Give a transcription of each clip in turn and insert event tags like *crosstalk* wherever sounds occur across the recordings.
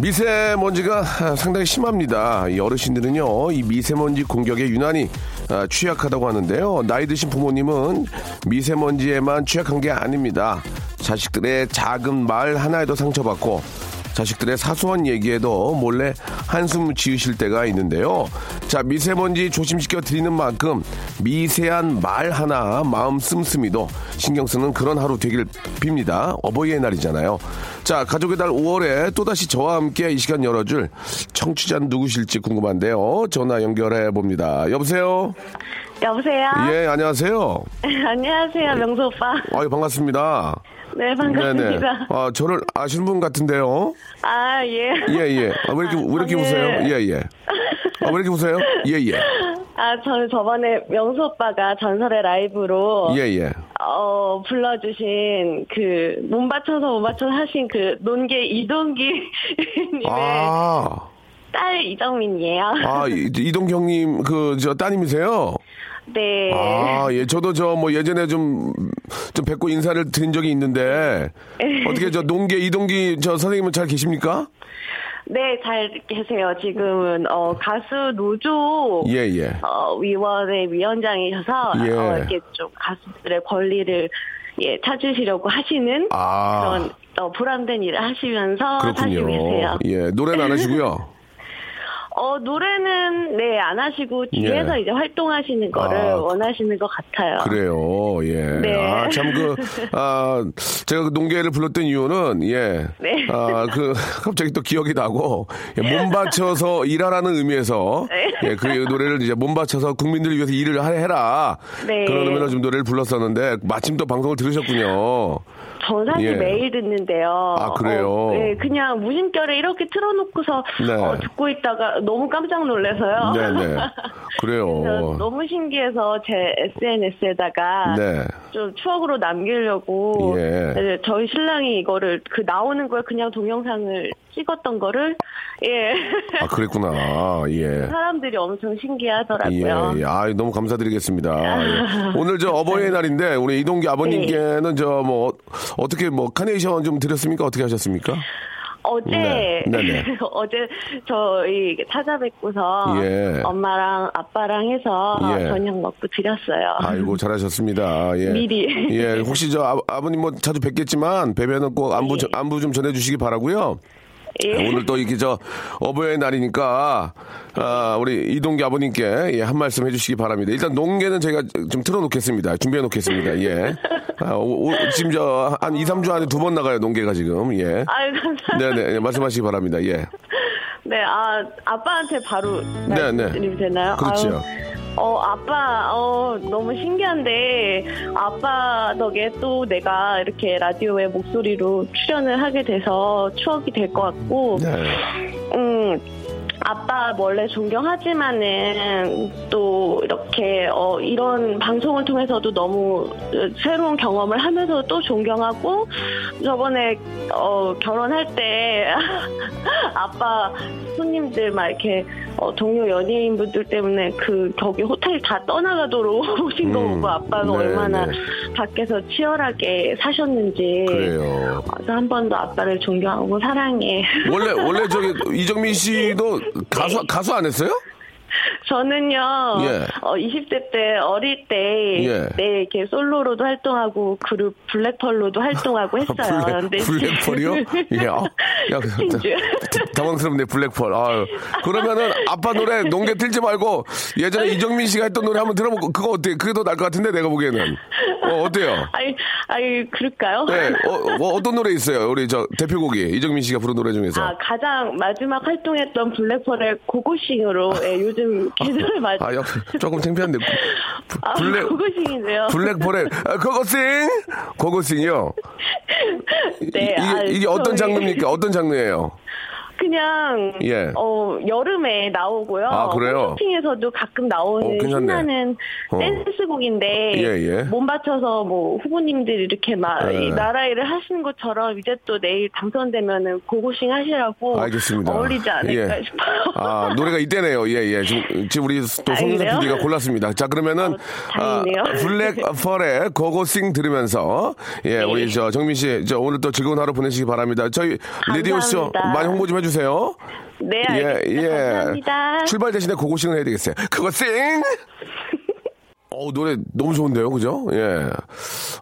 미세먼지가 상당히 심합니다. 이 어르신들은요, 이 미세먼지 공격에 유난히 아, 취약하다고 하는데요. 나이 드신 부모님은 미세먼지에만 취약한 게 아닙니다. 자식들의 작은 말 하나에도 상처받고 자식들의 사소한 얘기에도 몰래 한숨 지으실 때가 있는데요. 자, 미세먼지 조심시켜 드리는 만큼 미세한 말 하나 마음 씀씀이도 신경 쓰는 그런 하루 되길 빕니다. 어버이의 날이잖아요. 자, 가족의 달 5월에 또다시 저와 함께 이 시간 열어줄 청취자는 누구실지 궁금한데요. 전화 연결해 봅니다. 여보세요? 여보세요? 예, 안녕하세요. *laughs* 안녕하세요, 명수 오빠. 아유, 반갑습니다. 네, 반갑습니다. 아, 저를 아시는 분 같은데요. 아, 예. 예, 예. 아, 왜 이렇게, 왜 이렇게 저는- 웃어요? 예, 예. 아, 왜 이렇게 웃어요? 예, 예. 아, 저는 저번에 명수 오빠가 전설의 라이브로, 예, 예. 어, 불러주신 그, 몸 받쳐서 몸 받쳐서 하신 그, 논계 이동기 님의 아, 딸 이정민이에요. 아, 이- 이동 형님, 그, 저, 따님이세요? 네. 아, 예. 저도 저, 뭐, 예전에 좀, 좀 뵙고 인사를 드린 적이 있는데, 어떻게 저, 농계, 이동기 저 선생님은 잘 계십니까? 네, 잘 계세요. 지금은, 어, 가수 노조, 예, 예. 어, 위원회 위원장이셔서, 예. 어, 이렇게 좀 가수들의 권리를, 예, 찾으시려고 하시는 아. 그런, 어, 보람된 일을 하시면서 그렇군요. 계세요. 예. 노래는 안 하시고요. *laughs* 어, 노래는, 네, 안 하시고, 뒤에서 예. 이제 활동하시는 거를 아, 원하시는 것 같아요. 그래요, 예. 네. 아, 참, 그, *laughs* 아, 제가 그 농계를 불렀던 이유는, 예. 네. 아, 그, *laughs* 갑자기 또 기억이 나고, 예, 몸 바쳐서 일하라는 의미에서, 네. 예, 그 노래를 이제 몸 바쳐서 국민들을 위해서 일을 하- 해라. 네. 그런 의미로 좀 노래를 불렀었는데, 마침 또 방송을 들으셨군요. 전 사실 예. 매일 듣는데요. 아, 그래요? 어, 네, 그냥 무심결에 이렇게 틀어놓고서 네. 어, 듣고 있다가 너무 깜짝 놀라서요. 네네. 그래요. *laughs* 그래서 너무 신기해서 제 SNS에다가 네. 좀 추억으로 남기려고 예. 네, 저희 신랑이 이거를 그 나오는 걸 그냥 동영상을 찍었던 거를 예 아, 그랬구나. 예. *laughs* 사람들이 엄청 예, 신기하더라고요. 예. 아, 너무 감사드리겠습니다. 예. *laughs* 오늘 저 어버이의 날인데 우리 이동기 아버님께는 저 뭐 어떻게 뭐 카네이션 좀 드렸습니까? 어떻게 하셨습니까? 어제 네, 네 네. *laughs* 어제 저희 찾아뵙고서 예. 엄마랑 아빠랑 해서 예. 저녁 먹고 드렸어요. 아이고 잘하셨습니다. 예. 미리. 예, 혹시 저 아, 버님뭐 자주 뵙겠지만 뵈면은 꼭 안부 좀- 안부 좀 전해주시기 바라고요. 예. 오늘 또 이렇게 저 어버이의 날이니까 아, 우리 이동기 아버님께 예, 한 말씀 해주시기 바랍니다. 일단 농계는 제가 좀 틀어놓겠습니다. 준비해놓겠습니다. 예. 아, 오- 오- 지금 저 한 2, 3주 안에 두 번 나가요 농계가 지금. 예. 아유 감사합니다. 네네 예, 말씀하시기 바랍니다. 예. 네, 아 아빠한테 바로 네, 네. 되나요? 그렇죠. 아유, 어 아빠 어 너무 신기한데 아빠 덕에 또 내가 이렇게 라디오에 목소리로 출연을 하게 돼서 추억이 될 것 같고 네. 음, 아빠 원래 존경하지만은 또 이렇게 어, 이런 방송을 통해서도 너무 어, 새로운 경험을 하면서 또 존경하고 저번에 어, 결혼할 때 *laughs* 아빠 손님들 막 이렇게 어, 동료 연예인분들 때문에 그 거기 호텔 다 떠나가도록 *laughs* 오신 거 음, 보고 아빠가 네, 얼마나 네. 밖에서 치열하게 사셨는지 그래요. 그래서 한 번 더 아빠를 존경하고 사랑해. 원래 원래 저기 *laughs* 이정민 씨도 가수 가수 안 했어요? *laughs* 저는요, 예. 어, 20대 때 어릴 때, 예. 네, 이렇게 솔로로도 활동하고, 그룹 블랙펄로도 활동하고 *laughs* 했어요. 블랙, 블랙펄이요? 예. 아, 야, 그. 당황스럽네, 블랙펄. 아유. 그러면은 아빠 노래 농개 틀지 말고 예전에 이정민 씨가 했던 노래 한번 들어보고 그거 어때? 그게 더 나을 것 같은데 내가 보기에는. 어, 어때요? 아이, 아이, 그럴까요? 네, 어, 떤 노래 있어요? 우리 저 대표곡이 이정민 씨가 부른 노래 중에서. 아, 가장 마지막 활동했던 블랙펄의 고고싱으로, 예, 요즘 계절을 맞, 아, 역 조금 창피한데. 부- *laughs* 아, 블랙, 고고싱이세요. 블랙펄의 아, 고고싱! 고고싱이요? 네, 이 게, 아, 이게 어떤 장르입니까? 어떤 장르예요? 그냥 예. 어 여름에 나오고요. 아, 그래요? 홈쇼핑에서도 가끔 나오는 어, 괜찮네. 신나는 어. 댄스곡인데 예, 예. 몸 받쳐서 뭐 후보님들이 이렇게 막 예. 이 나라 일을 하시는 것처럼 이제 또 내일 당선되면은 고고싱 하시라고 알겠습니다. 어울리지 않을까 예. 싶어요. 아, 노래가 이때네요. 예, 예. 지금, 지금 우리 또 아, 송유선 그래요? PD가 골랐습니다. 자, 그러면은, 어. 아, 블랙 펄의 고고싱 들으면서, 예, 네. 우리 저 정민 씨, 저 오늘 또 즐거운 하루 보내시기 바랍니다. 저희 라디오쇼 감사합니다. 많이 홍보 좀 해주세요. 네, 예, 알겠습니다. 예. 감사합니다. 출발 대신에 고고싱을 해야 되겠어요. 고고싱! 어 노래 너무 좋은데요, 그죠? 예.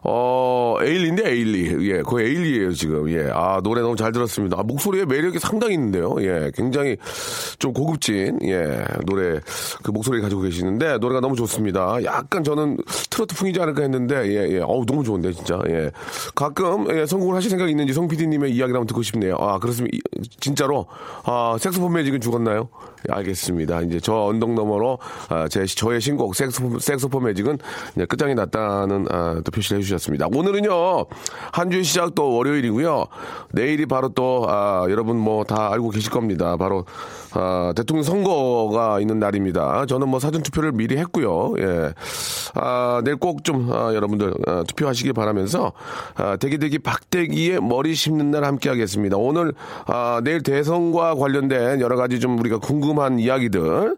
어, 에일리인데, 에일리. 예, 거의 에일리예요 지금. 예. 아, 노래 너무 잘 들었습니다. 아, 목소리에 매력이 상당히 있는데요. 예, 굉장히 좀 고급진, 예, 노래, 그 목소리 가지고 계시는데, 노래가 너무 좋습니다. 약간 저는 트로트 풍이지 않을까 했는데, 예, 예. 어우, 너무 좋은데, 진짜. 예. 가끔, 예, 성공을 하실 생각이 있는지 송 PD님의 이야기를 한번 듣고 싶네요. 아, 그렇습니다. 이- 진짜로, 아, 색소폰 매직은 죽었나요? 예, 알겠습니다. 이제 저 언덕 너머로, 아, 제, 저의 신곡, 색소폰, 색소폰 매직은 끝장이 났다는, 아, 또 표시를 해주셨습니다. 오늘은요, 한 주의 시작 또 월요일이고요. 내일이 바로 또, 아, 여러분 뭐 다 알고 계실 겁니다. 바로, 아, 대통령 선거가 있는 날입니다. 저는 뭐 사전 투표를 미리 했고요. 예. 아, 내일 꼭 좀, 아, 여러분들, 아, 투표하시기 바라면서, 아, 대기대기 박대기의 머리 심는 날 함께 하겠습니다. 오늘, 아, 내일 대선과 관련된 여러 가지 좀 우리가 궁금한 이야기들,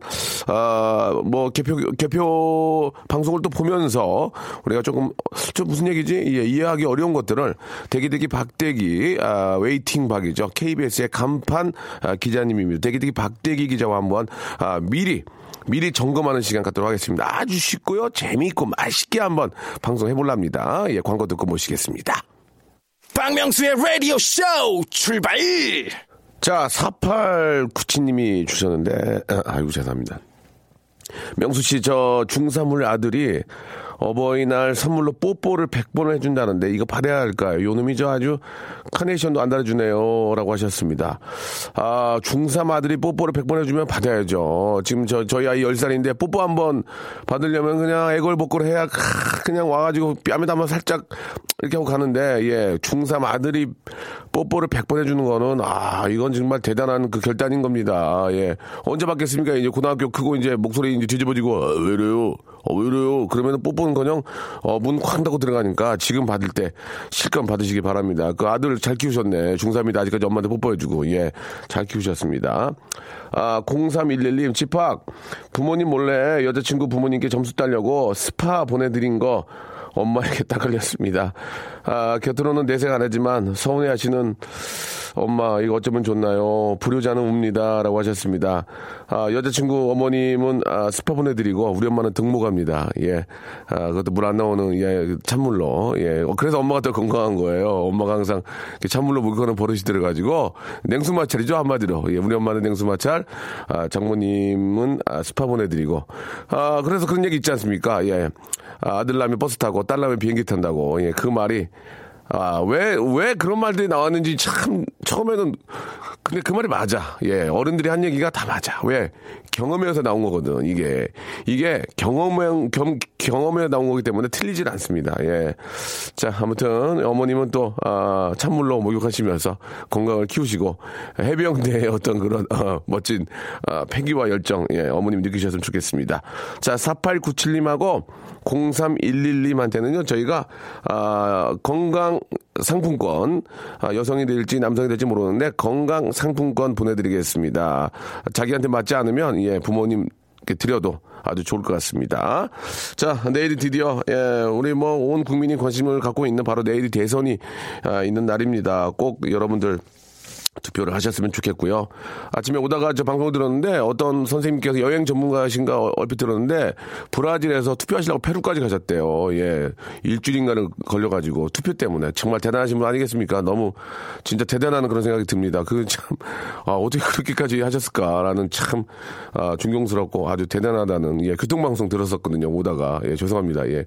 아, 뭐, 개표, 개표 방송을 또 보면서 우리가 조금, 좀 무슨 얘기지? 예, 이해하기 어려운 것들을 대기대기 박대기, 아, waiting 박이죠. KBS의 간판 아, 기자님입니다. 대기대기 박 대기 기자와 한번, 아, 미리, 미리 점검하는 시간 갖도록 하겠습니다. 아주 쉽고요. 재미있고 맛있게 한번 방송해볼랍니다. 예, 광고 듣고 모시겠습니다. 박명수의 라디오 쇼 출발! 자, 4897님이 주셨는데, 아, 아이고, 죄송합니다. 명수 씨, 저 중3을 아들이 어버이날 선물로 뽀뽀를 100번을 해준다는데 이거 받아야 할까요? 요 놈이 저 아주 카네이션도 안 달아주네요. 라고 하셨습니다. 아, 중3 아들이 뽀뽀를 100번 해주면 받아야죠. 지금 저, 저희 아이 10살인데 뽀뽀 한번 받으려면 그냥 애걸복걸 해야 캬, 그냥 와가지고 뺨에 담아 살짝 이렇게 하고 가는데, 예, 중3 아들이 뽀뽀를 100번 해주는 거는, 아, 이건 정말 대단한 그 결단인 겁니다. 예. 언제 받겠습니까? 이제 고등학교 크고 이제 목소리 이제 뒤집어지고, 아, 왜 이래요? 어, 왜 이래요? 그러면 뽀뽀는 그냥, 어, 문쾅 닫고 들어가니까 지금 받을 때 실컷 받으시기 바랍니다. 그 아들 잘 키우셨네. 중3이다 아직까지 엄마한테 뽀뽀해주고, 예. 잘 키우셨습니다. 아, 0311님, 집합. 부모님 몰래 여자친구 부모님께 점수 따려고 스파 보내드린 거, 엄마에게 *laughs* 딱 걸렸습니다. 아, 곁으로는 내색 안 하지만 서운해 하시는 엄마, 이거 어쩌면 좋나요? 불효자는 웁니다. 라고 하셨습니다. 아, 여자친구 어머님은 아, 스파 보내드리고 우리 엄마는 등목 갑니다. 예. 아, 그것도 물 안 나오는, 예, 찬물로. 예. 어, 그래서 엄마가 더 건강한 거예요. 엄마가 항상 찬물로 물 거는 버릇이 들어가지고 냉수 마찰이죠. 한마디로. 예, 우리 엄마는 냉수 마찰, 아, 장모님은 아, 스파 보내드리고. 아, 그래서 그런 얘기 있지 않습니까? 예. 아, 아들 낳으면 버스 타고 딸 낳으면 비행기 탄다고. 예, 그 말이 아, 왜, 왜 그런 말들이 나왔는지 참, 처음에는, 근데 그 말이 맞아. 예, 어른들이 한 얘기가 다 맞아. 왜? 경험에서 나온 거거든, 이게. 이게 경험에, 경, 경험에 나온 거기 때문에 틀리질 않습니다. 예. 자, 아무튼, 어머님은 또, 아, 찬물로 목욕하시면서 건강을 키우시고, 해병대의 *laughs* 어떤 그런, 어, 멋진, 아, 패기와 열정, 예, 어머님 느끼셨으면 좋겠습니다. 자, 4897님하고 0311님한테는요, 저희가, 아, 건강 상품권, 아, 여성이 될지 남성이 될지 모르는데, 건강 상품권 보내드리겠습니다. 자기한테 맞지 않으면, 예, 부모님, 께 드려도 아주 좋을 것 같습니다. 자, 내일이 드디어, 예, 우리 뭐 온 국민이 관심을 갖고 있는 바로 내일이 대선이 아, 있는 날입니다. 꼭 여러분들 투표를 하셨으면 좋겠고요. 아침에 오다가 저 방송 들었는데 어떤 선생님께서 여행 전문가신가 어, 얼핏 들었는데 브라질에서 투표하시려고 페루까지 가셨대요. 예. 일주일인가를 걸려가지고 투표 때문에 정말 대단하신 분 아니겠습니까? 너무 진짜 대단한 그런 생각이 듭니다. 그 참, 아, 어떻게 그렇게까지 하셨을까라는 참, 아, 존경스럽고 아주 대단하다는, 예, 교통방송 들었었거든요. 오다가. 예, 죄송합니다. 예.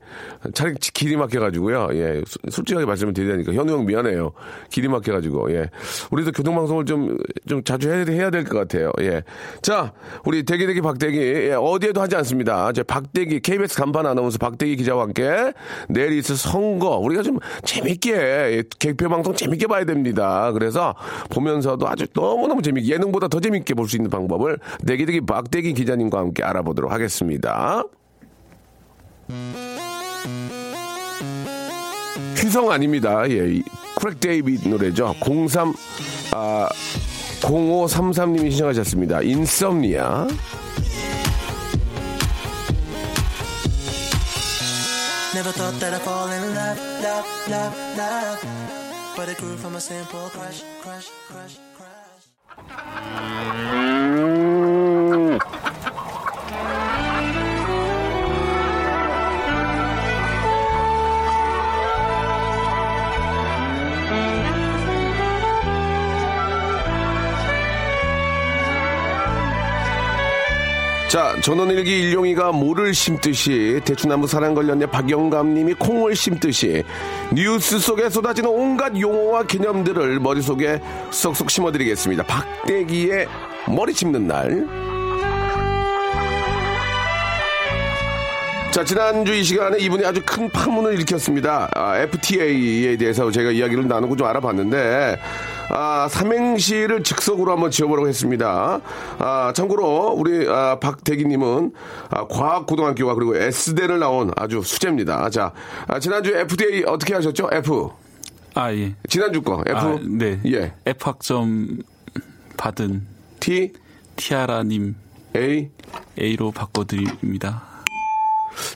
차라리 길이 막혀가지고요. 예, 수- 솔직하게 말씀을 드리자니까. 현우 형 미안해요. 길이 막혀가지고. 예. 우리도 교통방송 을 좀, 좀 자주 해야, 해야 될 것 같아요. 예. 자, 우리 대기대기 박대기. 예, 어디에도 하지 않습니다. 이제 박대기, KBS 간판 아나운서 박대기 기자와 함께 내일 있을 선거. 우리가 좀 재밌게, 예, 개표 방송 재밌게 봐야 됩니다. 그래서 보면서도 아주 너무너무 재밌게, 예능보다 더 재밌게 볼 수 있는 방법을 대기대기 박대기 기자님과 함께 알아보도록 하겠습니다. 휘성 아닙니다. 예, 이 크랙 데이빗 노래죠. 03, 아, 0533님이 신청하셨습니다. 인썸니아. 자, 전원일기 일용이가 모를 심듯이 대추나무 사랑 걸렸네 박영감님이 콩을 심듯이 뉴스 속에 쏟아지는 온갖 용어와 개념들을 머릿속에 쏙쏙 심어드리겠습니다. 박대기의 머리 짚는 날. 자, 지난주 이 시간에 이분이 아주 큰 파문을 일으켰습니다. 아, FTA에 대해서 제가 이야기를 나누고 좀 알아봤는데, 아, 삼행시를 즉석으로 한번 지어보라고 했습니다. 아, 참고로, 우리, 아, 박대기님은, 아, 과학고등학교와 그리고 S대를 나온 아주 수재입니다. 자, 아, 지난주 FDA 어떻게 하셨죠? F. 아, 예. 지난주 거, F. 아, 네. 예. F 학점 받은 T, 티아라님 A. A로 바꿔드립니다.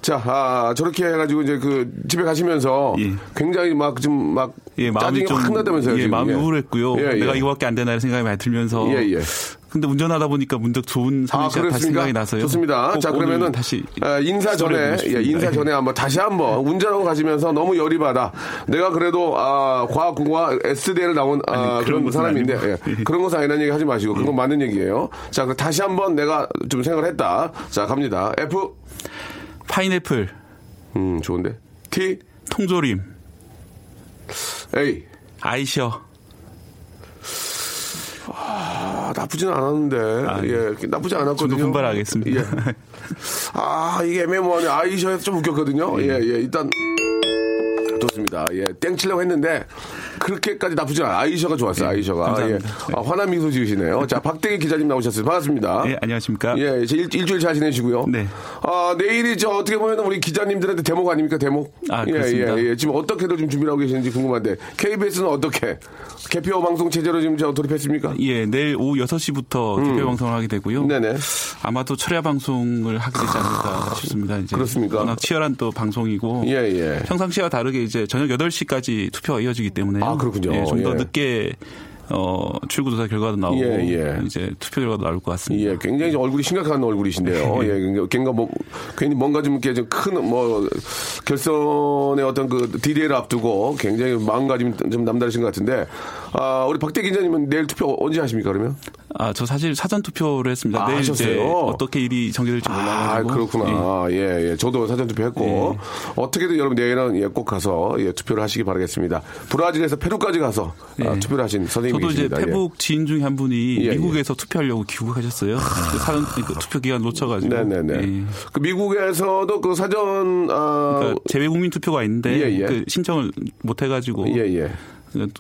자, 아, 저렇게 해가지고 이제 그 집에 가시면서 예. 굉장히 막 좀막 예, 마음이 좀확 나다면서요. 예. 마음이 예. 우울했고요. 예, 예. 내가 이거밖에 안 되나 이런 생각이 많이 들면서 예, 예. 근데 운전하다 보니까 문득 좋은 아, 삼행시가 다시? 생각이 나서요. 좋습니다. 꼭 자, 그러면은 다시 아, 인사 전에 예. 인사 전에 한번 다시 한번 운전하고 가시면서 너무 열이 받아. 내가 그래도 아, 과학공과 S대를 나온 아, 아니, 그런 그런 사람인데. 예, 그런 것은 아니라는 얘기 하지 마시고 그건 맞는 얘기예요. 자, 그럼 다시 한번 내가 좀 생각을 했다. 자, 갑니다. F 파인애플, 음, 좋은데. T 통조림, A 아이셔, 아, 나쁘지는 않았는데. 아, 예, 나쁘지 않았거든요. 저도 분발하겠습니다. 예. 아, 이게 애매모호하네. 아이셔에서 좀 웃겼거든요. 예, 예. 일단. 좋습니다. 예, 땡치려고 했는데, 그렇게까지 나쁘지 않아. 아이셔가 좋았어요, 아이셔가. 감사합니다. 예. 아, 화난 미소 지으시네요. 자, 박대기 기자님 나오셨어요. 반갑습니다. 예, 안녕하십니까? 예, 이제 일, 일주일 잘 지내시고요. 네. 아, 내일이 저 어떻게 보면 우리 기자님들한테 대목 아닙니까, 대목? 아, 예, 그렇습니다. 예, 예. 지금 어떻게들 좀 준비를 하고 계시는지 궁금한데, KBS는 어떻게? 개표 방송 체제로 지금 저 돌입했습니까? 예, 내일 오후 6시부터 대표 방송을 하게 되고요. 음. 네네. 아마도 철야 방송을 하게 되지 않을까 싶습니다. 이제 그렇습니까? 워낙 치열한 또 방송이고 예, 예. 평상시와 다르게 이제 저녁 8시까지 투표가 이어지기 때문에 아, 그렇군요. 좀더 예. 늦게 어, 출구조사 결과도 나오고 예, 예. 이제 투표 결과도 나올 것 같습니다. 예, 굉장히 얼굴이 심각한 얼굴이신데요. *laughs* 예, 그러니까 괜가 뭐, 괜히 뭔가 좀 이렇게 큰, 뭐, 결선의 어떤 그 디데이를 앞두고 굉장히 마음가짐이 좀 남다르신 것 같은데, 아, 우리 박대기 기자님은 내일 투표 언제 하십니까, 그러면? 아, 저 사실 사전 투표를 했습니다. 아, 내일 이제 하셨어요? 어떻게 일이 전개될지 아, 몰라가지고. 그렇구나. 예, 예. 저도 사전 투표했고, 어떻게든 여러분 내일은 예, 꼭 가서 예, 투표를 하시기 바라겠습니다. 브라질에서 페루까지 가서 아, 예. 투표를 하신 선생님이 저도 이제 계십니다. 예. 페북 지인 중에 한 분이 예, 예. 미국에서 투표하려고 귀국하셨어요. 그 사전 그 투표 기간 놓쳐가지고. 네네네. 예. 그 미국에서도 그 사전, 아, 그러니까 재외국민 투표가 있는데 예, 예. 그 신청을 못 해가지고 예, 예.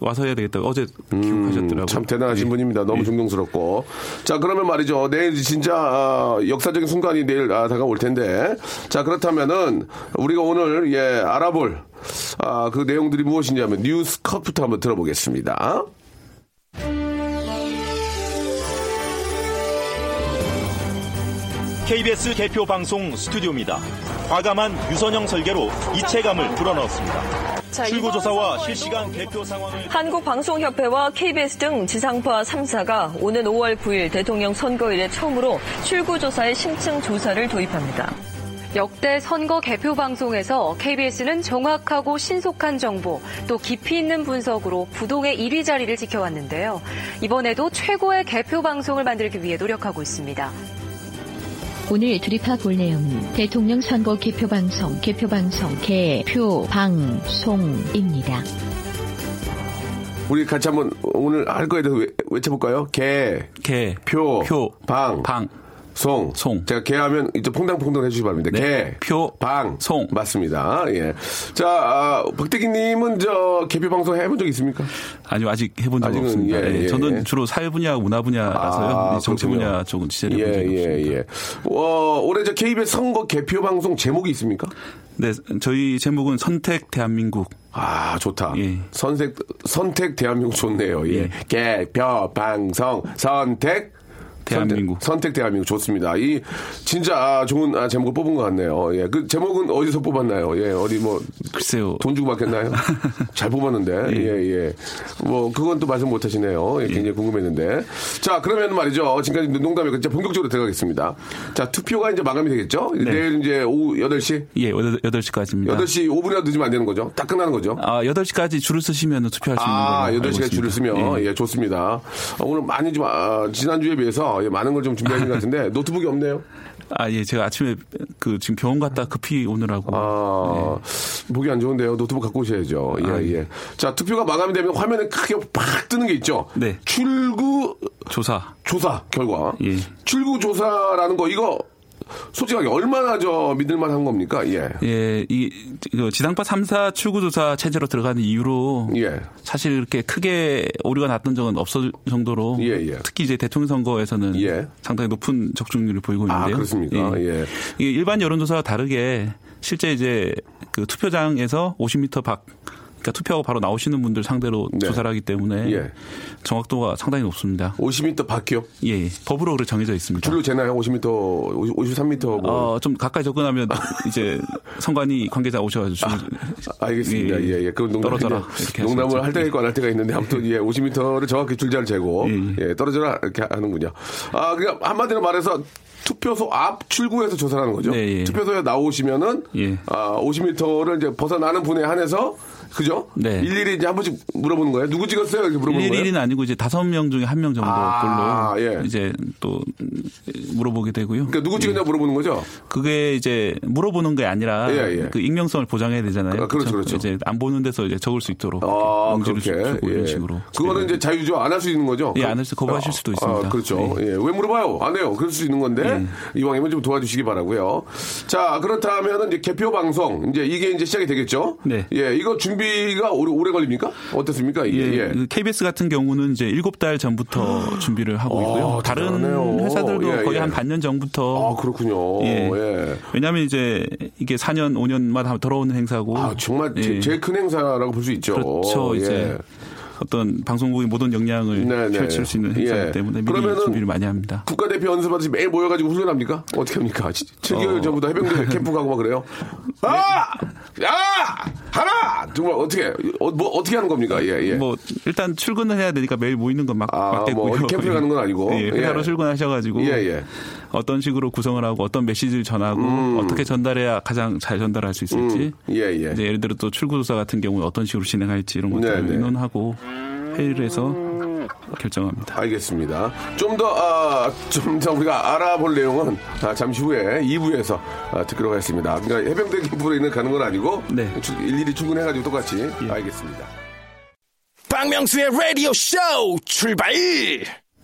와서 해야 되겠다. 어제 귀국하셨더라고요. 음, 참 대단하신 예. 분입니다. 너무 예. 존경스럽고. 자, 그러면 말이죠. 내일 진짜 아, 역사적인 순간이 내일 아, 다가올 텐데. 자, 그렇다면은 우리가 오늘 예, 알아볼 아, 그 내용들이 무엇이냐 하면 뉴스 컷부터 한번 들어보겠습니다. KBS 대표 방송 스튜디오입니다. 과감한 유선형 설계로 이체감을 불어넣었습니다. 출구조사와 실시간 개표 상황을 한국방송협회와 KBS 등 지상파 3사가 오는 5월 9일 대통령 선거 일에 처음으로 출구조사의 심층 조사를 도입합니다. 역대 선거 개표 방송에서 KBS는 정확하고 신속한 정보, 또 깊이 있는 분석으로 부동의 1위 자리를 지켜왔는데요. 이번에도 최고의 개표 방송을 만들기 위해 노력하고 있습니다. 오늘 드립파 볼 내용은 대통령 선거 개표 방송, 개표 방송, 개표 방송입니다. 우리 같이 한번 오늘 할 거에 대해서 외- 외쳐볼까요? 개, 개, 표, 표, 방, 방, 송. 송. 제가 개 하면 이제 퐁당퐁당 해주시기 바랍니다. 네. 개, 표, 방, 송. 맞습니다. 예. 자, 아, 박대기님은 저 개표 방송 해본 적 있습니까? 아니요 아직 해본 적 없습니다. 예, 예, 예. 저는 주로 사회 분야, 문화 분야라서요. 아, 이 정치 그렇군요. 분야 쪽은 취재를 예, 해본 적이 예, 없습니다. 예. 어, 올해 저 KBS 선거 개표 방송 제목이 있습니까? 네, 저희 제목은 선택 대한민국. 아, 좋다. 예. 선택, 선택 대한민국 좋네요. 예. 개표 방송 선택 대한민국. 선택, 선택 대한민국 좋습니다. 이 진짜 아, 좋은 아, 제목을 뽑은 것 같네요. 예. 그 제목은 어디서 뽑았나요? 예. 어디 뭐 글쎄요. 돈 주고 받겠나요? *laughs* 잘 뽑았는데. 예, 예. 뭐, 그건 또 말씀 못 하시네요. 예, 굉장히 궁금했는데. 자, 그러면 말이죠. 지금까지 농담이고, 이제 본격적으로 들어가겠습니다. 자, 투표가 이제 마감이 되겠죠? 네. 내일 이제 오후 8시? 예, 8 시까지입니다. 8시 5분이라도 늦으면 안 되는 거죠? 딱 끝나는 거죠? 아, 8시까지 줄을 쓰시면 투표할 수 있는 아, 걸로 8시간 알고 줄을 있습니다. 쓰면, 예. 예, 좋습니다. 어, 오늘 많이 좀, 아, 지난주에 비해서 예, 많은 걸 좀 준비하신 것 같은데, *laughs* 노트북이 없네요? 아, 예, 제가 아침에 그 지금 병원 갔다 급히 오느라고. 아, 보기 안 좋은데요. 노트북 갖고 오셔야죠. 예, 네. 아, 예. 자, 투표가 마감이 되면 화면에 크게 팍 뜨는 게 있죠? 네. 출구 조사. 조사 결과. 예. 출구 조사라는 거, 이거, 솔직하게 얼마나 저 믿을만한 겁니까? 예. 예, 이 그 지상파 3사 출구조사 체제로 들어가는 이후로 예. 사실 이렇게 크게 오류가 났던 적은 없을 정도로 예, 예. 특히 이제 대통령 선거에서는 예. 상당히 높은 적중률을 보이고 아, 있는데요. 그렇습니까? 예. 이게 일반 여론조사와 다르게 실제 이제 그 투표장에서 50m 밖 그러니까 투표하고 바로 나오시는 분들 상대로 네. 조사를 하기 때문에 예. 정확도가 상당히 높습니다. 50m 밖이요? 예, 법으로 그렇게 정해져 있습니다. 줄로 재나요? 50m, 50, 53m 뭐. 어, 좀 가까이 접근하면 *laughs* 이제 선관위 관계자 오셔가지고 줄- 아, 알겠습니다. 예, 예. 그건 농담, 떨어져라. 이렇게 농담을. 할 때가 있고 안 할 때가 있는데 아무튼 예, 50m를 정확히 줄자를 재고 예, 떨어져라 이렇게 하는군요. 아, 그러니까 한마디로 말해서 투표소 앞 출구에서 조사를 하는 거죠. 네, 예. 투표소에 나오시면은 예. 아, 50m를 이제 벗어나는 분에 한해서 그죠? 네. 일일이 이제 한 번씩 물어보는 거예요. 누구 찍었어요? 이렇게 물어보는 거예요. 1일은 아니고 이제 다섯 명 중에 한 명 정도 아, 걸로 예. 이제 또 물어보게 되고요. 그러니까 누구 찍었냐 물어보는 거죠? 그게 이제 물어보는 게 아니라 예, 예. 그 익명성을 보장해야 되잖아요. 아, 그렇죠, 그렇죠. 이제 안 보는 데서 이제 적을 수 있도록 아, 그렇게. 주고 이런 예. 식으로. 그거는 이제 자유죠. 안 할 수 있는 거죠. 예, 안 할 수- 거부하실 수도 있습니다. 아, 그렇죠. 예. 왜 물어봐요? 안 해요. 그럴 수 있는 건데 이왕이면 좀 도와주시기 바라고요. 자, 그렇다면은 이제 개표 방송 이제 이게 이제 시작이 되겠죠. 네. 예, 이거 준비 가 오래, 오래 걸립니까? 어떻습니까? 예, 예. 그 KBS 같은 경우는 이제 일곱 달 전부터 준비를 하고 있고요. 아, 다른 대단하네요. 회사들도 예, 거의 예. 한 반년 전부터 아, 그렇군요. 예. 예. 왜냐하면 이제 이게 4년, 5년마다 돌아오는 행사고. 아, 정말 제, 예. 제일 큰 행사라고 볼 수 있죠. 그렇죠. 이제 예. 어떤 방송국의 모든 역량을 네, 네. 펼칠 수 있는 행사이기 예. 때문에 미리 준비를 많이 합니다. 국가대표 연습하듯이 매일 모여가지고 훈련합니까? 어떻게 합니까? 7개월 어. 전부터 해병대 *laughs* 캠프 가고 막 그래요? 아! 야! 하나! 정말 어떻게, 어, 뭐, 어떻게 하는 겁니까? 예, 예. 뭐 일단 출근을 해야 되니까 매일 모이는 건 막, 아, 맞겠고요. 뭐 캠프에 가는 건 아니고. *laughs* 예, 회사로 예. 출근하셔가지고 예, 예. 어떤 식으로 구성을 하고 어떤 메시지를 전하고 어떻게 전달해야 가장 잘 전달할 수 있을지. 음, 예, 예. 이제 예를 들어 또 출구조사 같은 경우는 어떤 식으로 진행할지 이런 네, 것들을 네. 의논하고 회의를 해서 결정합니다. 알겠습니다. 좀 더, 아, 좀 더 우리가 알아볼 내용은 아, 잠시 후에 2부에서 아, 듣도록 하겠습니다. 그러니까 해병대 캠프로 있는 가는 건 아니고 네. 출- 일일이 출근해가지고 똑같이 예. 알겠습니다. 박명수의 라디오 쇼 출발!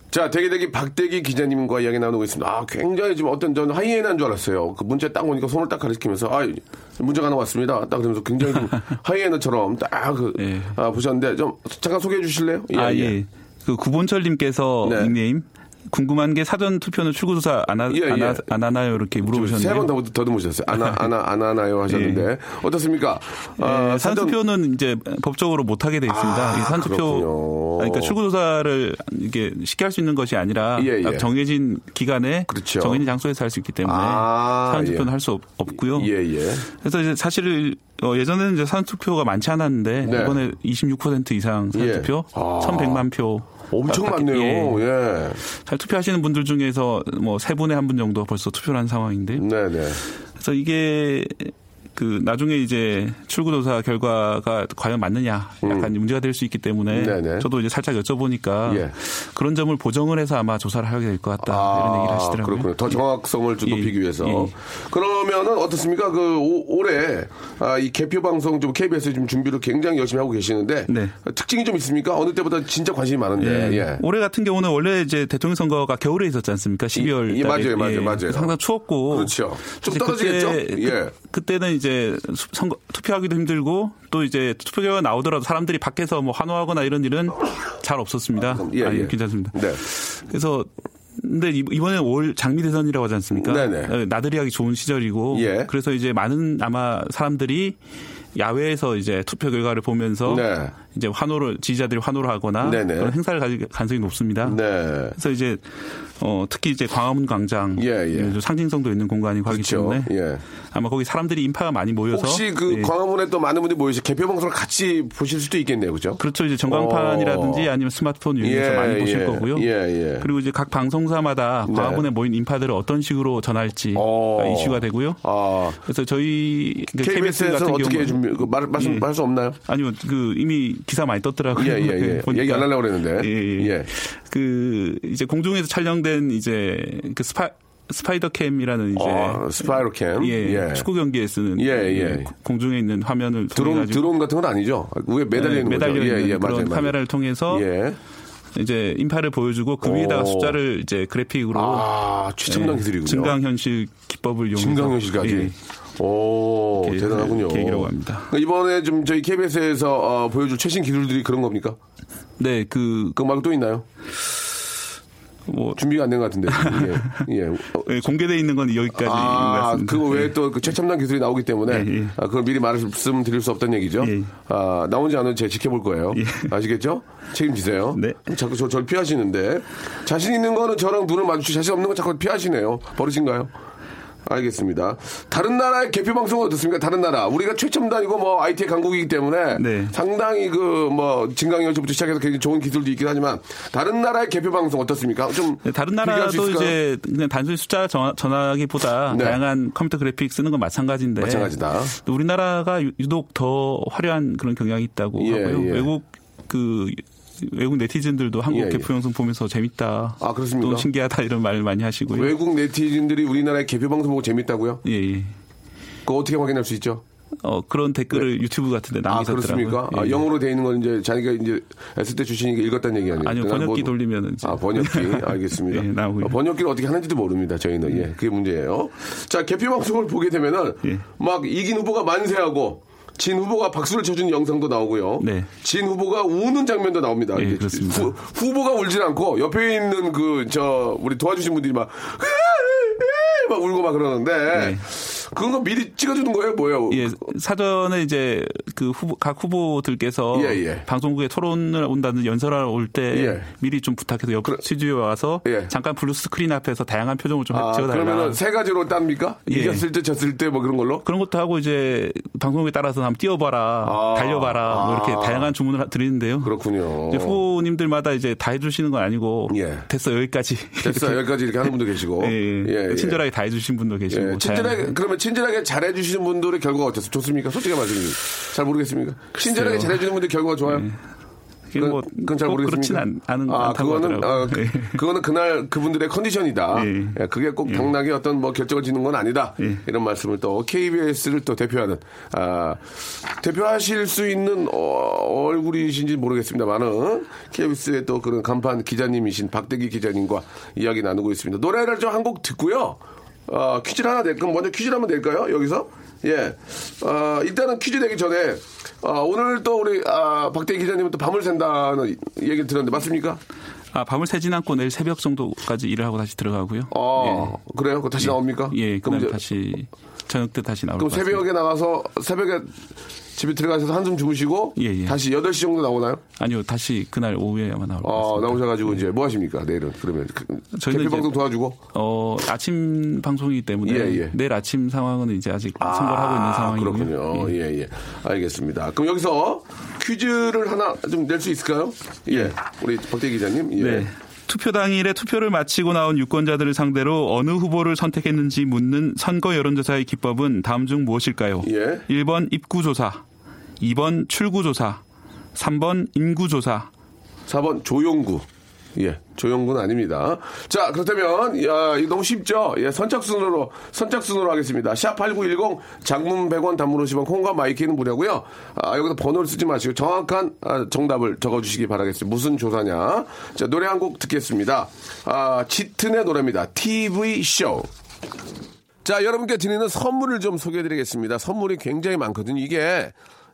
자, 대기대기 박대기 기자님과 이야기 나누고 있습니다. 아, 굉장히 지금 어떤 전 하이에나인 줄 알았어요. 그 문자 딱 오니까 손을 딱 가리키면서 아, 문자가 하나 왔습니다. 딱 그러면서 굉장히 좀 *laughs* 하이에나처럼 딱 그, 예. 아, 보셨는데 좀 잠깐 소개해 주실래요? 아, 예. 그 구본철님께서 네. 닉네임 궁금한 게 사전 투표는 출구 조사 안, 하, 예, 안, 하, 예. 안 하나요? 이렇게 물어보셨는데. 세번 더 더듬으셨어요. 안, 하- 안, 하- 안 하나요 하셨는데 어떻습니까? 아, 예, 사전 투표는 이제 법적으로 못 하게 돼 있습니다. 아, 이 사전 투표 그렇군요. 그러니까 출구 조사를 이게 쉽게 할 수 있는 것이 아니라 예, 예. 정해진 기간에 그렇죠. 정해진 장소에서 할 수 있기 때문에 아, 사전 투표는 예. 할수 없고요. 예, 예. 그래서 이제 사실 어, 예전에는 이제 사전 투표가 많지 않았는데 네. 이번에 26% 이상 사전 투표, 예. 아. 1,100만 표 엄청 딱- 많네요. 예. 예. 잘 투표하시는 분들 중에서 뭐 세 분의 한분 정도 벌써 투표를 한 상황인데요. 네네. 그래서 이게 그 나중에 이제 출구조사 결과가 과연 맞느냐 약간 문제가 될 수 있기 때문에 음. 네네. 저도 이제 살짝 여쭤보니까 예. 그런 점을 보정을 해서 아마 조사를 하게 될 것 같다 이런 얘기를 하시더라고요. 아, 그렇군요. 더 정확성을 좀 예, 높이기 위해서. 예. 그러면은 어떻습니까? 그 오- 올해 아, 이 개표 방송 좀 KBS 좀 준비를 굉장히 열심히 하고 계시는데 네. 특징이 좀 있습니까? 어느 때보다 진짜 관심이 많은데. 예. 예. 올해 같은 경우는 원래 이제 대통령 선거가 겨울에 있었지 않습니까? 12월 예, 달에. 맞아요, 맞아요, 맞아요. 상당히 추웠고. 그렇죠. 좀 떨어지겠죠? 그때, 예. 그, 때는 이제 수- 선거 투표하기도 힘들고 또 이제 투표 결과 나오더라도 사람들이 밖에서 뭐 환호하거나 이런 일은 잘 없었습니다. 예, 아니, 예. 괜찮습니다. 네. 그래서 근데 이- 이번에 올 장미 대선이라고 하지 않습니까? 네네. 어, 나들이 하기 좋은 시절이고 예. 그래서 이제 많은 아마 사람들이 야외에서 이제 투표 결과를 보면서 네. 이제 환호를 지지자들이 환호를 하거나 네네. 그런 행사를 가질 가능성이 높습니다. 네. 그래서 이제 어 특히 이제 광화문 광장 예, 예. 좀 상징성도 있는 공간이고 하기 그렇죠. 때문에 예. 아마 거기 사람들이 인파가 많이 모여서 혹시 그 예. 광화문에 또 많은 분들이 모여서 개표 방송을 같이 보실 수도 있겠네요. 그죠? 그렇죠. 이제 전광판이라든지 어. 아니면 스마트폰 이용해서 예, 많이 보실 예, 거고요. 그리고 이제 각 방송사마다 네. 광화문에 모인 인파들을 어떤 식으로 전할지 어. 이슈가 되고요. 아. 그래서 저희 그 KBS KBS에서는 같은 어떻게 경우는 그 말, 말씀, 예. 말할 수 없나요? 아니요, 그 이미 기사 많이 떴더라고요. 예, 예, 예. *laughs* 얘기 안 하려고 그랬는데. 예, 예. 예. 그 이제 공중에서 촬영된 이제 그 스파 spider cam이라는 이제 어, spider cam. 예, 예. 축구 경기에 쓰는 예, 그 예. 공중에 있는 화면을 드론, 드론 같은 건 아니죠? 위에 매달려 네, 있는 매달려 거죠? 있는 예, 예, 그런 맞아요, 맞아요. 카메라를 통해서 예. 이제 인파를 보여주고 그 위에다가 오. 숫자를 이제 그래픽으로 아, 최첨단 예, 기술이군요. 증강 현실 기법을 이용해서 증강현실까지. 예, 오, 이렇게 대단하군요. 계기라고 합니다. 그러니까 이번에 좀 저희 KBS에서 어, 보여줄 최신 기술들이 그런 겁니까? 네, 그 그거 말고 또 있나요? 뭐 준비가 안 된 것 같은데. 예. 예. 어, 예, 공개돼 있는 건 여기까지인 것 아. 그거 외에 예. 또그 최첨단 기술이 나오기 때문에 예, 예. 아, 그걸 미리 말씀드릴 수 없다는 얘기죠. 예. 아, 나온지 안 나온지 제가 지켜볼 거예요. 예. 아시겠죠? 책임지세요. 네. 자꾸 저, 저를 피하시는데 자신 있는 거는 저랑 눈을 마주치 자신 없는 건 자꾸 피하시네요. 버릇인가요? 알겠습니다. 다른 나라의 개표 방송은 어떻습니까? 다른 나라. 우리가 최첨단이고 뭐 IT 강국이기 때문에 네. 상당히 그 뭐 진강열차부터 시작해서 굉장히 좋은 기술도 있긴 하지만 다른 나라의 개표 방송 어떻습니까? 좀 네, 다른 나라도? 이제 그냥 단순히 숫자 전- 전화기보다 네. 다양한 컴퓨터 그래픽 쓰는 건 마찬가지인데 마찬가지다. 또 우리나라가 유- 유독 더 화려한 그런 경향이 있다고 예, 하고요. 예. 외국 그 외국 네티즌들도 한국 예, 예. 개표 영상 보면서 재밌다. 아, 그렇습니까? 또 신기하다 이런 말을 많이 하시고요. 외국 네티즌들이 우리나라의 개표 방송 보고 재밌다고요? 예, 예. 그거 어떻게 확인할 수 있죠? 어, 그런 댓글을 유튜브 같은 데 네. 아, 남기셨더라고요. 그렇습니까? 아, 예. 영어로 돼 있는 건 이제 자기가 이제 했을 때 주시니까 읽었다는 얘기 아니에요? 아니요, 그냥 번역기 뭐- 돌리면은 이제. 아, 번역기. *laughs* 알겠습니다. 예, 나오고요. 어, 번역기를 어떻게 하는지도 모릅니다, 저희는. 예, 그게 문제예요. 자, 개표 방송을 보게 되면은 예. 막 이긴 후보가 만세하고 진 후보가 박수를 쳐주는 영상도 나오고요. 네. 진 후보가 우는 장면도 나옵니다. 예, 이게 그렇습니다. 후, 후보가 울진 않고 옆에 있는 그, 저, 우리 도와주신 분들이 막, 막 울고 막 그러는데, 네. 그런 거 미리 찍어주는 거예요? 뭐예요? 예, 사전에 이제 그 후보, 각 후보들께서 예, 예. 방송국에 토론을 온다는 연설하러 올때 예. 미리 좀 부탁해서 옆 스튜디오에 와서 예. 잠깐 blue screen 앞에서 다양한 표정을 좀 아, 지어달라. 그러면은 세 가지로 땁니까? 예. 이겼을 때, 졌을 때, 뭐 그런 걸로? 그런 것도 하고 이제 방송국에 따라서 한번 뛰어봐라, 아. 달려봐라, 뭐 이렇게 아. 다양한 주문을 하- 드리는데요. 그렇군요. 이제 후보님들마다 이제 다 해주시는 건 아니고 예. 됐어 여기까지. 됐어, 여기까지 이렇게 하는 분도 계시고. *laughs* 예, 예. 예, 예. 친절하게 다 해주신 분도 계시고. 예, 친절하게, 그러면 친절하게 잘 해주시는 분들의 결과가 어땠어요? 좋습니까? 솔직히 말씀드리면. 잘 모르겠습니까? 친절하게 글쎄요. 잘해주는 분들 결과가 좋아요? 그건 뭐 그건 잘꼭 모르겠습니다. 그렇진 않, 않은 아, 그거는. 아, 그, 예. 그거는 그날 그분들의 컨디션이다. 예. 예, 그게 꼭 예. 당락에 어떤 뭐 결정을 짓는 건 아니다. 예. 이런 말씀을 또 KBS를 또 대표하는, 아, 대표하실 수 있는 어, 얼굴이신지 모르겠습니다만은 KBS의 또 그런 간판 기자님이신 박대기 기자님과 이야기 나누고 있습니다. 노래를 좀 한 곡 듣고요. 어, 퀴즈를 하나 낼까? 먼저 퀴즈를 한번 낼까요? 여기서? 예. 어, 일단은 퀴즈 내기 전에, 어, 오늘 또 우리, 아, 박대기 기자님은 또 밤을 샌다는 얘기를 들었는데, 맞습니까? 아, 밤을 새진 않고 내일 새벽 정도까지 일을 하고 다시 들어가고요. 아, 그래요? 그거 다시 예. 나옵니까? 예, 그럼 이제- 다시 저녁 때 다시 나올 그럼. 새벽에 나가서 새벽에 집에 들어가셔서 한숨 주무시고 예, 예. 다시 8시 정도 나오나요? 아니요, 다시 그날 오후에 아마 나올 것 어, 같습니다. 나오셔가지고 이제 뭐 하십니까? 내일은 그러면 그, 저희는 이제- 방송 도와주고 어, 아침 방송이기 때문에 예, 예. 내일 아침 상황은 이제 아직 선거를 하고 있는 상황이고요. 그렇군요. 예, 예. 알겠습니다. 그럼 여기서 퀴즈를 하나 좀 낼 수 있을까요? 예. 우리 박대기 기자님. 예. 네. 투표 당일에 투표를 마치고 나온 유권자들을 상대로 어느 후보를 선택했는지 묻는 선거 여론조사의 기법은 다음 중 무엇일까요? 예. 1번 입구조사, 2번 출구조사, 3번 인구조사, 4번 조용구. 예, 조용구는 아닙니다. 자, 그렇다면, 야, 이거 너무 쉽죠? 예, 선착순으로, 선착순으로 하겠습니다. 샵8910, 장문 100원, 단문 50원, 콩과 마이케이는 무료고요 아, 여기서 번호를 쓰지 마시고 정확한 아, 정답을 적어 주시기 바라겠습니다. 무슨 조사냐? 자, 노래 한 곡 듣겠습니다. 아, 짙은의 노래입니다. TV-쇼. 자, 여러분께 드리는 선물을 좀 소개해 드리겠습니다. 선물이 굉장히 많거든요. 이게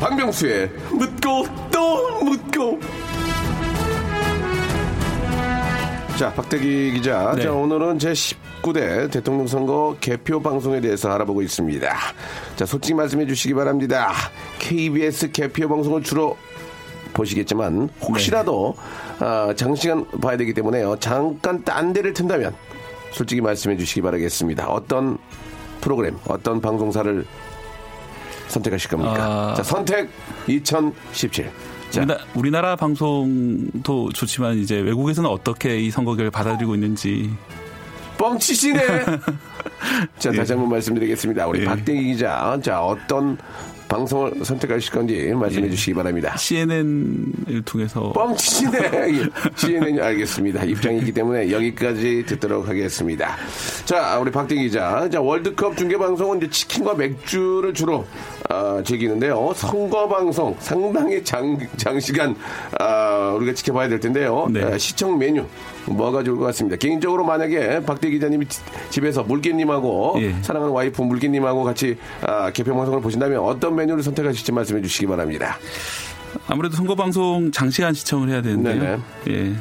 박명수의 묻고 또 묻고. 자, 박대기 기자. 네. 자, 오늘은 제 19대 대통령 선거 개표 방송에 대해서 알아보고 있습니다. 자, 솔직히 말씀해 주시기 바랍니다. KBS 개표 방송을 주로 보시겠지만 혹시라도 아, 장시간 봐야 되기 때문에요. 잠깐 딴 데를 튼다면 솔직히 말씀해 주시기 바라겠습니다. 어떤 프로그램, 어떤 방송사를 선택하실 겁니까? 아. 자, 선택 2017. 자, 우리나, 우리나 라 방송도 좋지만 이제 외국에서는 어떻게 이 선거 결을 받아들이고 있는지 뻥치시네. *laughs* 자, 다시 한번 말씀드리겠습니다. 우리 예. 박대기 기자. 자, 어떤 방송을 선택하실 건지 말씀해 예. 주시기 바랍니다. CNN을 통해서 뻥치시네. 예. CNN 알겠습니다. 입장이 있기 때문에 여기까지 듣도록 하겠습니다. 자, 우리 박대기 기자. 자, 월드컵 중계 방송은 이제 치킨과 맥주를 주로 아, 즐기는데요. 선거 방송 상당히 장, 장시간 아, 우리가 지켜봐야 될 텐데요. 네. 아, 시청 메뉴 뭐가 좋을 것 같습니다. 개인적으로 만약에 박대 기자님이 지- 집에서 물개님하고 예. 사랑하는 와이프 물개님하고 같이 아, 개표 방송을 보신다면 어떤 메뉴를 선택하실지 말씀해 주시기 바랍니다. 아무래도 선거 방송 장시간 시청을 해야 되는데요. 네네. 예.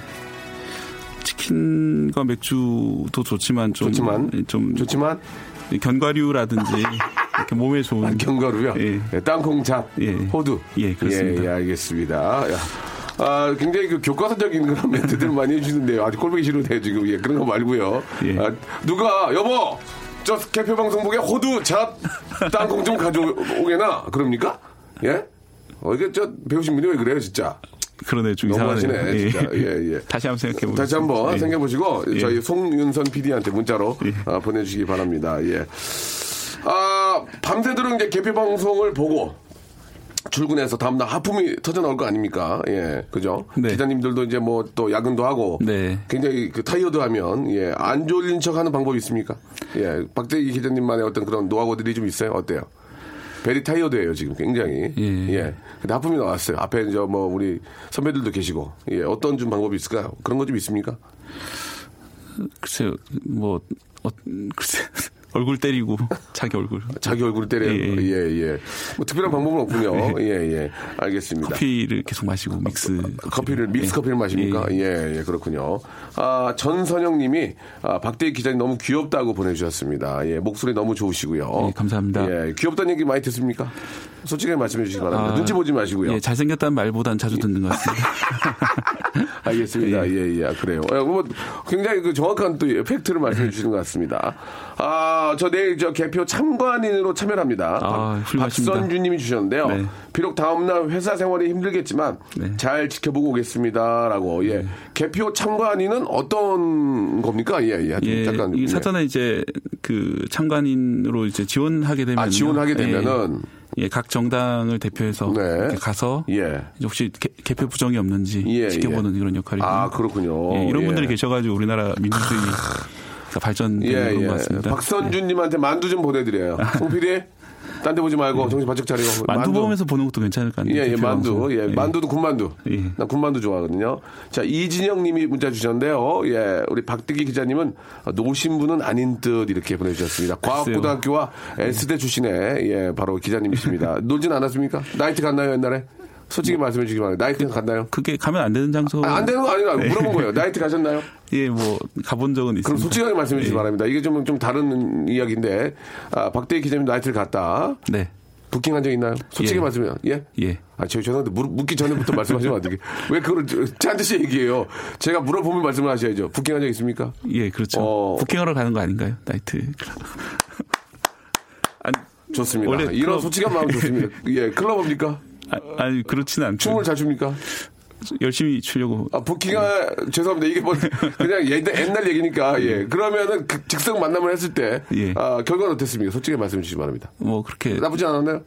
치킨과 맥주도 좋지만 좀 좋지만? 좀 좋지만 견과류라든지 *laughs* 이렇게 몸에 좋은 아, 견과류요? 예. 예, 땅콩잡, 호두. 예, 그렇습니다. 예, 예, 알겠습니다. 야. 아, 굉장히 그 교과서적인 그런 *laughs* 멘트들을 많이 해주시는데요. 아주 꼴보기 싫은데 지금 예, 그런 거 말고요. 아, 누가 여보 저 개표 방송국에 호두 잣 땅콩 좀 가져오게나 그럽니까? 예? 어 이게 저 배우신 분이 왜 그래요 진짜? 그러네 좀 너무하시네 이상하네요. 진짜. 예, 예. 다시 한번 생각해 보세요. 다시 한번 예. 생각해 보시고 예. 저희 송윤선 PD한테 문자로 아, 보내주시기 바랍니다. 예. 아 밤새도록 이제 개표 방송을 보고 출근해서 다음날 하품이 터져 나올 거 아닙니까? 예, 그죠? 네. 기자님들도 이제 뭐 또 야근도 하고 굉장히 그 타이어드하면 예, 안 졸린 척하는 방법이 있습니까? 예, 박대기 기자님만의 어떤 그런 노하우들이 좀 있어요. 어때요? very tired예요 지금 굉장히. 예. 근데 하품이 나왔어요. 앞에 저뭐 우리 선배들도 계시고 예, 어떤 좀 방법이 있을까요? 그런 거 좀 있습니까? 글쎄요, 뭐, 어, *laughs* 글쎄, 얼굴 때리고, *laughs* 자기 얼굴. 자기 얼굴을 때려요. 예, 예. 뭐 특별한 방법은 없군요. *laughs* 예, 예. 알겠습니다. 커피를 계속 마시고, 믹스. 커피를 믹스 커피를 마십니까? 예, 예, 그렇군요. 아, 전선영 님이 아, 박대기 기자님 너무 귀엽다고 보내 주셨습니다. 예, 목소리 너무 좋으시고요. 예, 감사합니다. 예, 귀엽다는 얘기 많이 듣습니까? 솔직하게 말씀해 주시기 바랍니다. 아, 눈치 보지 마시고요. 예, 잘생겼다는 말보단 자주 듣는 것 같습니다. *laughs* *laughs* 알겠습니다. 예, 예, 아, 그래요. 예, 뭐, 굉장히 그 정확한 또 팩트를 말씀해 주시는 것 같습니다. 아, 저 내일 저 개표 참관인으로 참여를 합니다. 아. 박선주 님이 주셨는데요. 네. 비록 다음날 회사 생활이 힘들겠지만 잘 지켜보고 오겠습니다. 라고, 예. 개표 참관인은 어떤 겁니까? 예, 예. 예, 잠깐. 이 예. 사전에 이제 그 참관인으로 이제 지원하게 되면 아, 지원하게 되면은? 예, 각 정당을 대표해서 이렇게 가서 예. 혹시 개, 개표 부정이 없는지 예, 지켜보는 이런 역할이 아, 그렇군요. 예, 이런 예. 분들이 계셔가지고 우리나라 민주주의 발전되는 예, 그런 예. 것 같습니다. 박선주님한테 만두 좀 보내드려요. 송 PD? 딴 데 보지 말고 정신 바짝 차리고. 만두 보면서 보는 것도 괜찮을 것 같아요. 예, 예, 만두. 방송. 예, 만두도 군만두. 난 군만두 좋아하거든요. 자, 이진영 님이 문자 주셨는데요. 예, 우리 박대기 기자님은 노신분은 아닌 듯 이렇게 보내주셨습니다. 과학고등학교와 S대 출신의, 예, 바로 기자님이십니다. *laughs* 놀진 않았습니까? 나이트 갔나요, 옛날에? 솔직히 말씀해 주시기 바랍니다. 나이트 갔나요? 그게 가면 안 되는 장소. 아, 안 되는 거 아니라 네. 물어본 거예요. 나이트 가셨나요? *laughs* 예, 뭐 가본 적은 있습니다. 그럼 솔직하게 말씀해 주시기 예. 바랍니다. 이게 좀, 좀 다른 이야기인데, 아, 박대기 기자님 나이트를 갔다. 네. 부킹한 적 있나요? 솔직히 예. 말씀해 예? 예. 아, 저 죄송한데 물, 묻기 전에부터 말씀하시면 어떻게? *laughs* 왜 그걸 반드시 얘기해요? 제가 물어보면 말씀을 하셔야죠. 부킹한 적 있습니까? 예, 그렇죠. 어. 부킹하러 가는 거 아닌가요? 나이트. *laughs* 아니, 좋습니다. 이런 클럽- 솔직한 마음 좋습니다. 예, 클럽입니까? 아, 니 그렇지는 않죠. 춤을 잘 춥니까? 열심히 추려고. 아, 부킹아, 죄송합니다. 이게 뭐, 그냥 옛날, 얘기니까, 예. 그러면은 그 즉석 만남을 했을 때, 예. 아, 결과는 어땠습니까? 솔직히 말씀해 주시기 바랍니다. 뭐 그렇게 나쁘지 않았나요?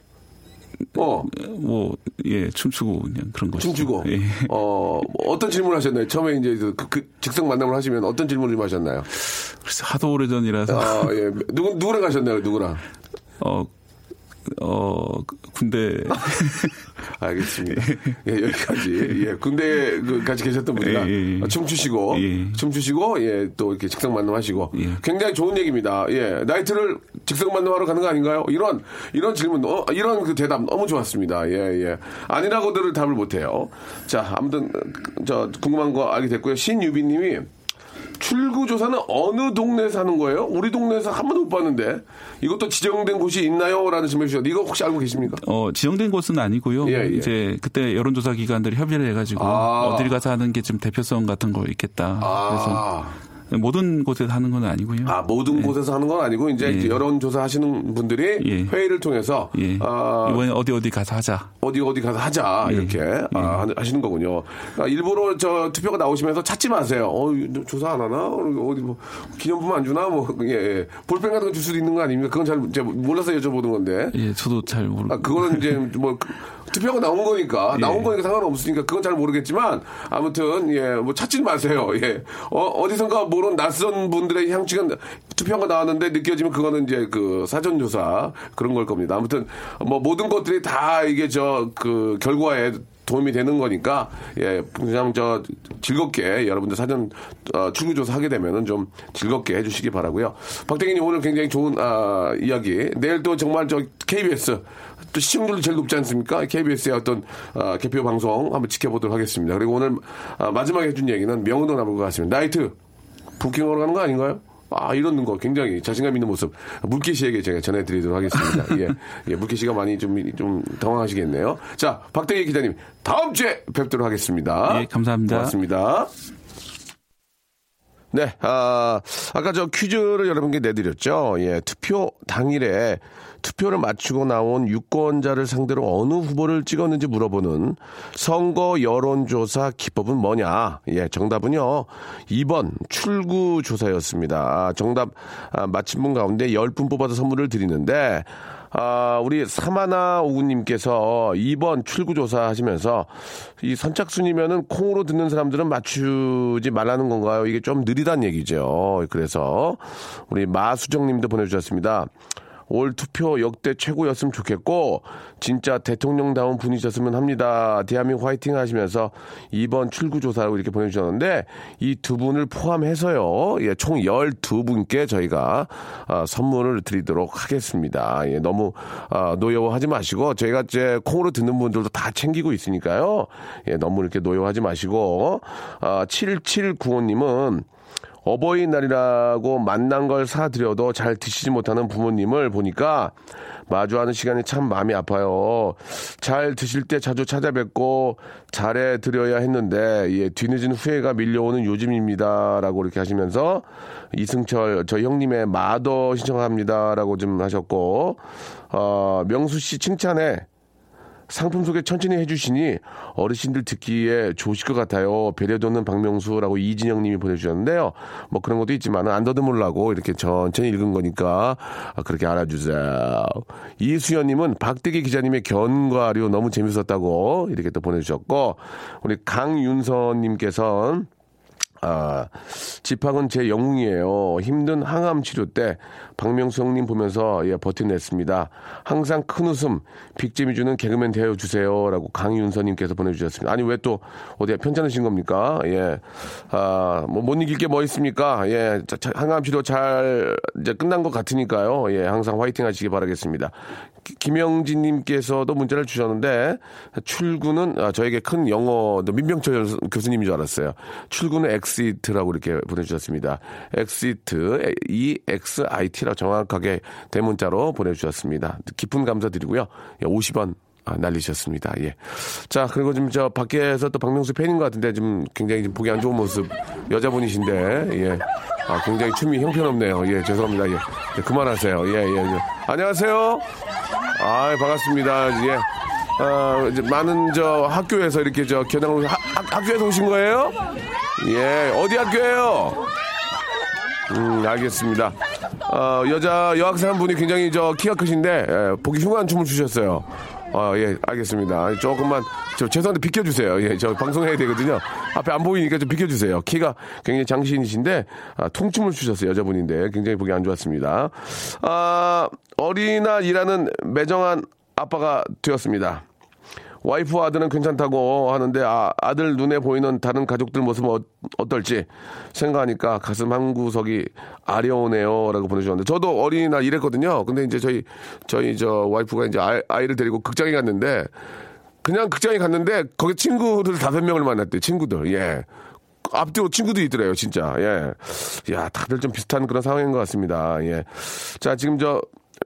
어. 뭐, 예, 춤추고 그냥 그런 거죠. 춤추고. 예. 어, 뭐 어떤 질문을 하셨나요? 처음에 이제 그, 그 즉석 만남을 하시면 어떤 질문을 좀 하셨나요? 글쎄, 하도 오래 전이라서. 아, 예. 누구, 누구랑 가셨나요? 누구랑? 어, 어, 군대. *laughs* 알겠습니다. 예, 여기까지. 예, 군대 그 같이 계셨던 분이랑 예, 예. 아, 춤추시고, 춤추시고, 예, 또 이렇게 즉석 만남하시고, 굉장히 좋은 얘기입니다. 예, 나이트를 즉석 만남하러 가는 거 아닌가요? 이런 이런 질문, 어, 이런 그 대답 너무 좋았습니다. 예, 예. 아니라고들을 답을 못해요. 자, 아무튼 저 궁금한 거 알게 됐고요. 신유비 님이 출구 조사는 어느 동네에서 하는 거예요? 우리 동네에서 한 번도 못 봤는데 이것도 지정된 곳이 있나요? 라는 질문 주셨는데 이거 혹시 알고 계십니까? 어, 지정된 곳은 아니고요. 예, 예. 이제 그때 여론조사 기관들이 협의를 해가지고 아. 어딜 가서 하는 게 좀 대표성 같은 거 있겠다. 그래서 모든 곳에서 하는 건 아니고요. 아, 모든 곳에서 하는 건 아니고 이제 예. 여론조사 하시는 분들이 회의를 통해서 예. 아, 이번에 어디 어디 가서 하자. 어디 어디 가서 하자 예. 이렇게 아, 하- 하시는 거군요. 아, 일부러 저 투표가 나오시면서 찾지 마세요. 어 조사 안 하나? 어디 뭐 기념품 안 주나? 뭐 예, 예. 볼펜 같은 거 줄 수도 있는 거 아닙니까? 그건 잘 몰라서 여쭤보는 건데. 예, 저도 잘 모르. 아, 그거는 이제 뭐 그- 투표가 나온 거니까 예. 나온 거니까 상관없으니까 그건 잘 모르겠지만 아무튼 예뭐 찾지 마세요. 예. 어, 어디선가 모르는 낯선 분들의 향취가 투표가 나왔는데 느껴지면 그거는 이제 그 사전 조사 그런 걸 겁니다. 아무튼 뭐 모든 것들이 다 이게 저 그 결과에 도움이 되는 거니까 예 그냥 저 즐겁게 여러분들 사전 어, 출구 조사 하게 되면은 좀 즐겁게 해주시기 바라고요. 박대기님 오늘 굉장히 좋은 아, 이야기. 내일 또 정말 저 KBS 또 시청률이 제일 높지 않습니까? KBS의 어떤 아, 개표 방송 한번 지켜보도록 하겠습니다. 그리고 오늘 아, 마지막에 해준 얘기는 명운도 남을 것 같습니다. 나이트 부킹하러 가는 거 아닌가요? 아, 이런 거 굉장히 자신감 있는 모습. 물기 씨에게 제가 전해드리도록 하겠습니다. 예. 예, 물기 씨가 많이 좀, 좀 당황하시겠네요. 자, 박대기 기자님, 다음 주에 뵙도록 하겠습니다. 예, 감사합니다. 고맙습니다. 네, 아, 아까 저 퀴즈를 여러분께 내드렸죠. 예, 투표 당일에 투표를 마치고 나온 유권자를 상대로 어느 후보를 찍었는지 물어보는 선거 여론조사 기법은 뭐냐? 예, 정답은요. 2번 출구조사였습니다. 정답 아, 맞힌 분 가운데 10분 뽑아서 선물을 드리는데 아, 우리 사마나 오구님께서 2번 출구조사 하시면서 이 선착순이면은 콩으로 듣는 사람들은 맞추지 말라는 건가요? 이게 좀 느리단 얘기죠. 그래서 우리 마수정님도 보내주셨습니다. 올 투표 역대 최고였으면 좋겠고 진짜 대통령다운 분이셨으면 합니다. 대한민국 화이팅 하시면서 이번 출구조사라고 이렇게 보내주셨는데 이 두 분을 포함해서요. 예, 총 12분께 저희가 아, 선물을 드리도록 하겠습니다. 예, 너무 아, 노여워하지 마시고 저희가 이제 콩으로 듣는 분들도 다 챙기고 있으니까요. 예, 너무 이렇게 노여워하지 마시고 아, 7795님은 어버이날이라고 만난 걸 사드려도 잘 드시지 못하는 부모님을 보니까 마주하는 시간이 참 마음이 아파요. 잘 드실 때 자주 찾아뵙고 잘해 드려야 했는데 예, 뒤늦은 후회가 밀려오는 요즘입니다라고 이렇게 하시면서 이승철 저 형님의 마더 신청합니다라고 좀 하셨고 어, 명수 씨 칭찬에 상품 소개 천천히 해주시니 어르신들 듣기에 좋으실 것 같아요. 배려도는 박명수라고 이진영 님이 보내주셨는데요. 뭐 그런 것도 있지만 안 더듬으려고 이렇게 천천히 읽은 거니까 그렇게 알아주세요. 이수연 님은 박대기 기자님의 견과류 너무 재밌었다고 이렇게 또 보내주셨고 우리 강윤선 님께서는 아, 집학은 제 영웅이에요. 힘든 항암 치료 때 박명수 형님 보면서 예, 버텨냈습니다. 항상 큰 웃음, 빅잼이 주는 개그맨 되어주세요. 라고 강윤서님께서 보내주셨습니다. 아니, 왜 또 어디에 편찮으신 겁니까? 예. 아, 뭐, 못 이길 게 뭐 있습니까? 예. 항암 치료 잘 이제 끝난 것 같으니까요. 예. 항상 화이팅 하시기 바라겠습니다. 김영진님께서도 문자를 주셨는데 출구는 아, 저에게 큰 영어 민병철 교수님인 줄 알았어요. 출구는 exit라고 이렇게 보내주셨습니다. 엑시트 E X I T라 정확하게 대문자로 보내주셨습니다. 깊은 감사드리고요. 50원 아, 날리셨습니다. 예. 자, 그리고 좀저 밖에서 또 박명수 팬인 것 같은데 좀 굉장히 좀 보기 안 좋은 모습 여자분이신데 예. 아, 굉장히 춤이 형편없네요. 예, 죄송합니다. 예. 예, 그만하세요. 예, 예, 예. 안녕하세요. 아, 반갑습니다. 예. 아, 이제 많은 저 학교에서 이렇게 저 겨냥을 하- 학- 학교에서 오신 거예요? 예, 어디 학교예요? 음, 알겠습니다. 어, 여자 여학생 한 분이 굉장히 저 키가 크신데 예, 보기 흉한 춤을 추셨어요. 어, 예, 알겠습니다. 조금만 저 죄송한데 비켜주세요. 예, 저 방송해야 되거든요. 앞에 안 보이니까 좀 비켜주세요. 키가 굉장히 장신이신데 아, 통춤을 추셨어요. 여자분인데 굉장히 보기 안 좋았습니다. 아, 어린아이라는 매정한 아빠가 되었습니다. 와이프와 아들은 괜찮다고 하는데 아, 아들 눈에 보이는 다른 가족들 모습은 어, 어떨지 생각하니까 가슴 한 구석이 아려오네요라고 보내주셨는데 저도 어린이날 일했거든요. 근데 이제 저희 저희 저 와이프가 이제 아이, 아이를 데리고 극장에 갔는데 그냥 극장에 갔는데 거기 친구들 다섯 명을 만났대요. 친구들 예. 앞뒤로 친구들이 있더래요, 진짜. 예. 야, 다들 좀 비슷한 그런 상황인 것 같습니다. 예. 자, 지금 저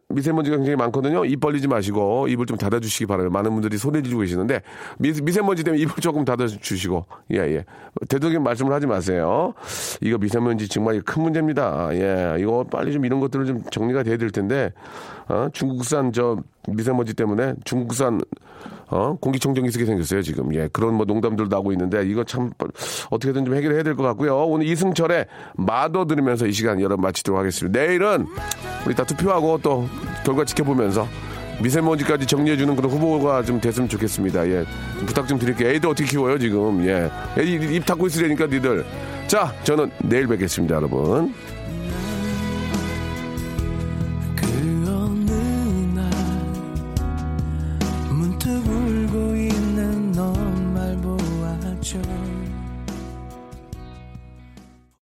미세먼지가 굉장히 많거든요. 입 벌리지 마시고 입을 좀 닫아주시기 바라요. 많은 분들이 지르고 계시는데 미, 미세먼지 때문에 입을 조금 닫아주시고 예 예. 되도록 말씀을 하지 마세요. 이거 미세먼지 정말 큰 문제입니다. 예, 이거 빨리 좀 이런 것들을 좀 정리가 돼야 될 텐데 어? 중국산 저 미세먼지 때문에 중국산 어? 공기청정기 쓰게 생겼어요, 지금. 예, 그런 뭐 농담들도 나오고 있는데, 이거 참, 어떻게든 좀 해결해야 될 것 같고요. 오늘 이승철의 마더 들으면서 이 시간 여러분 마치도록 하겠습니다. 내일은 우리 다 투표하고 또 결과 지켜보면서 미세먼지까지 정리해주는 그런 후보가 좀 됐으면 좋겠습니다. 예, 부탁 좀 드릴게요. 애들 어떻게 키워요, 지금. 예. 애들 입, 입 닫고 있으려니까, 니들. 자, 저는 내일 뵙겠습니다, 여러분.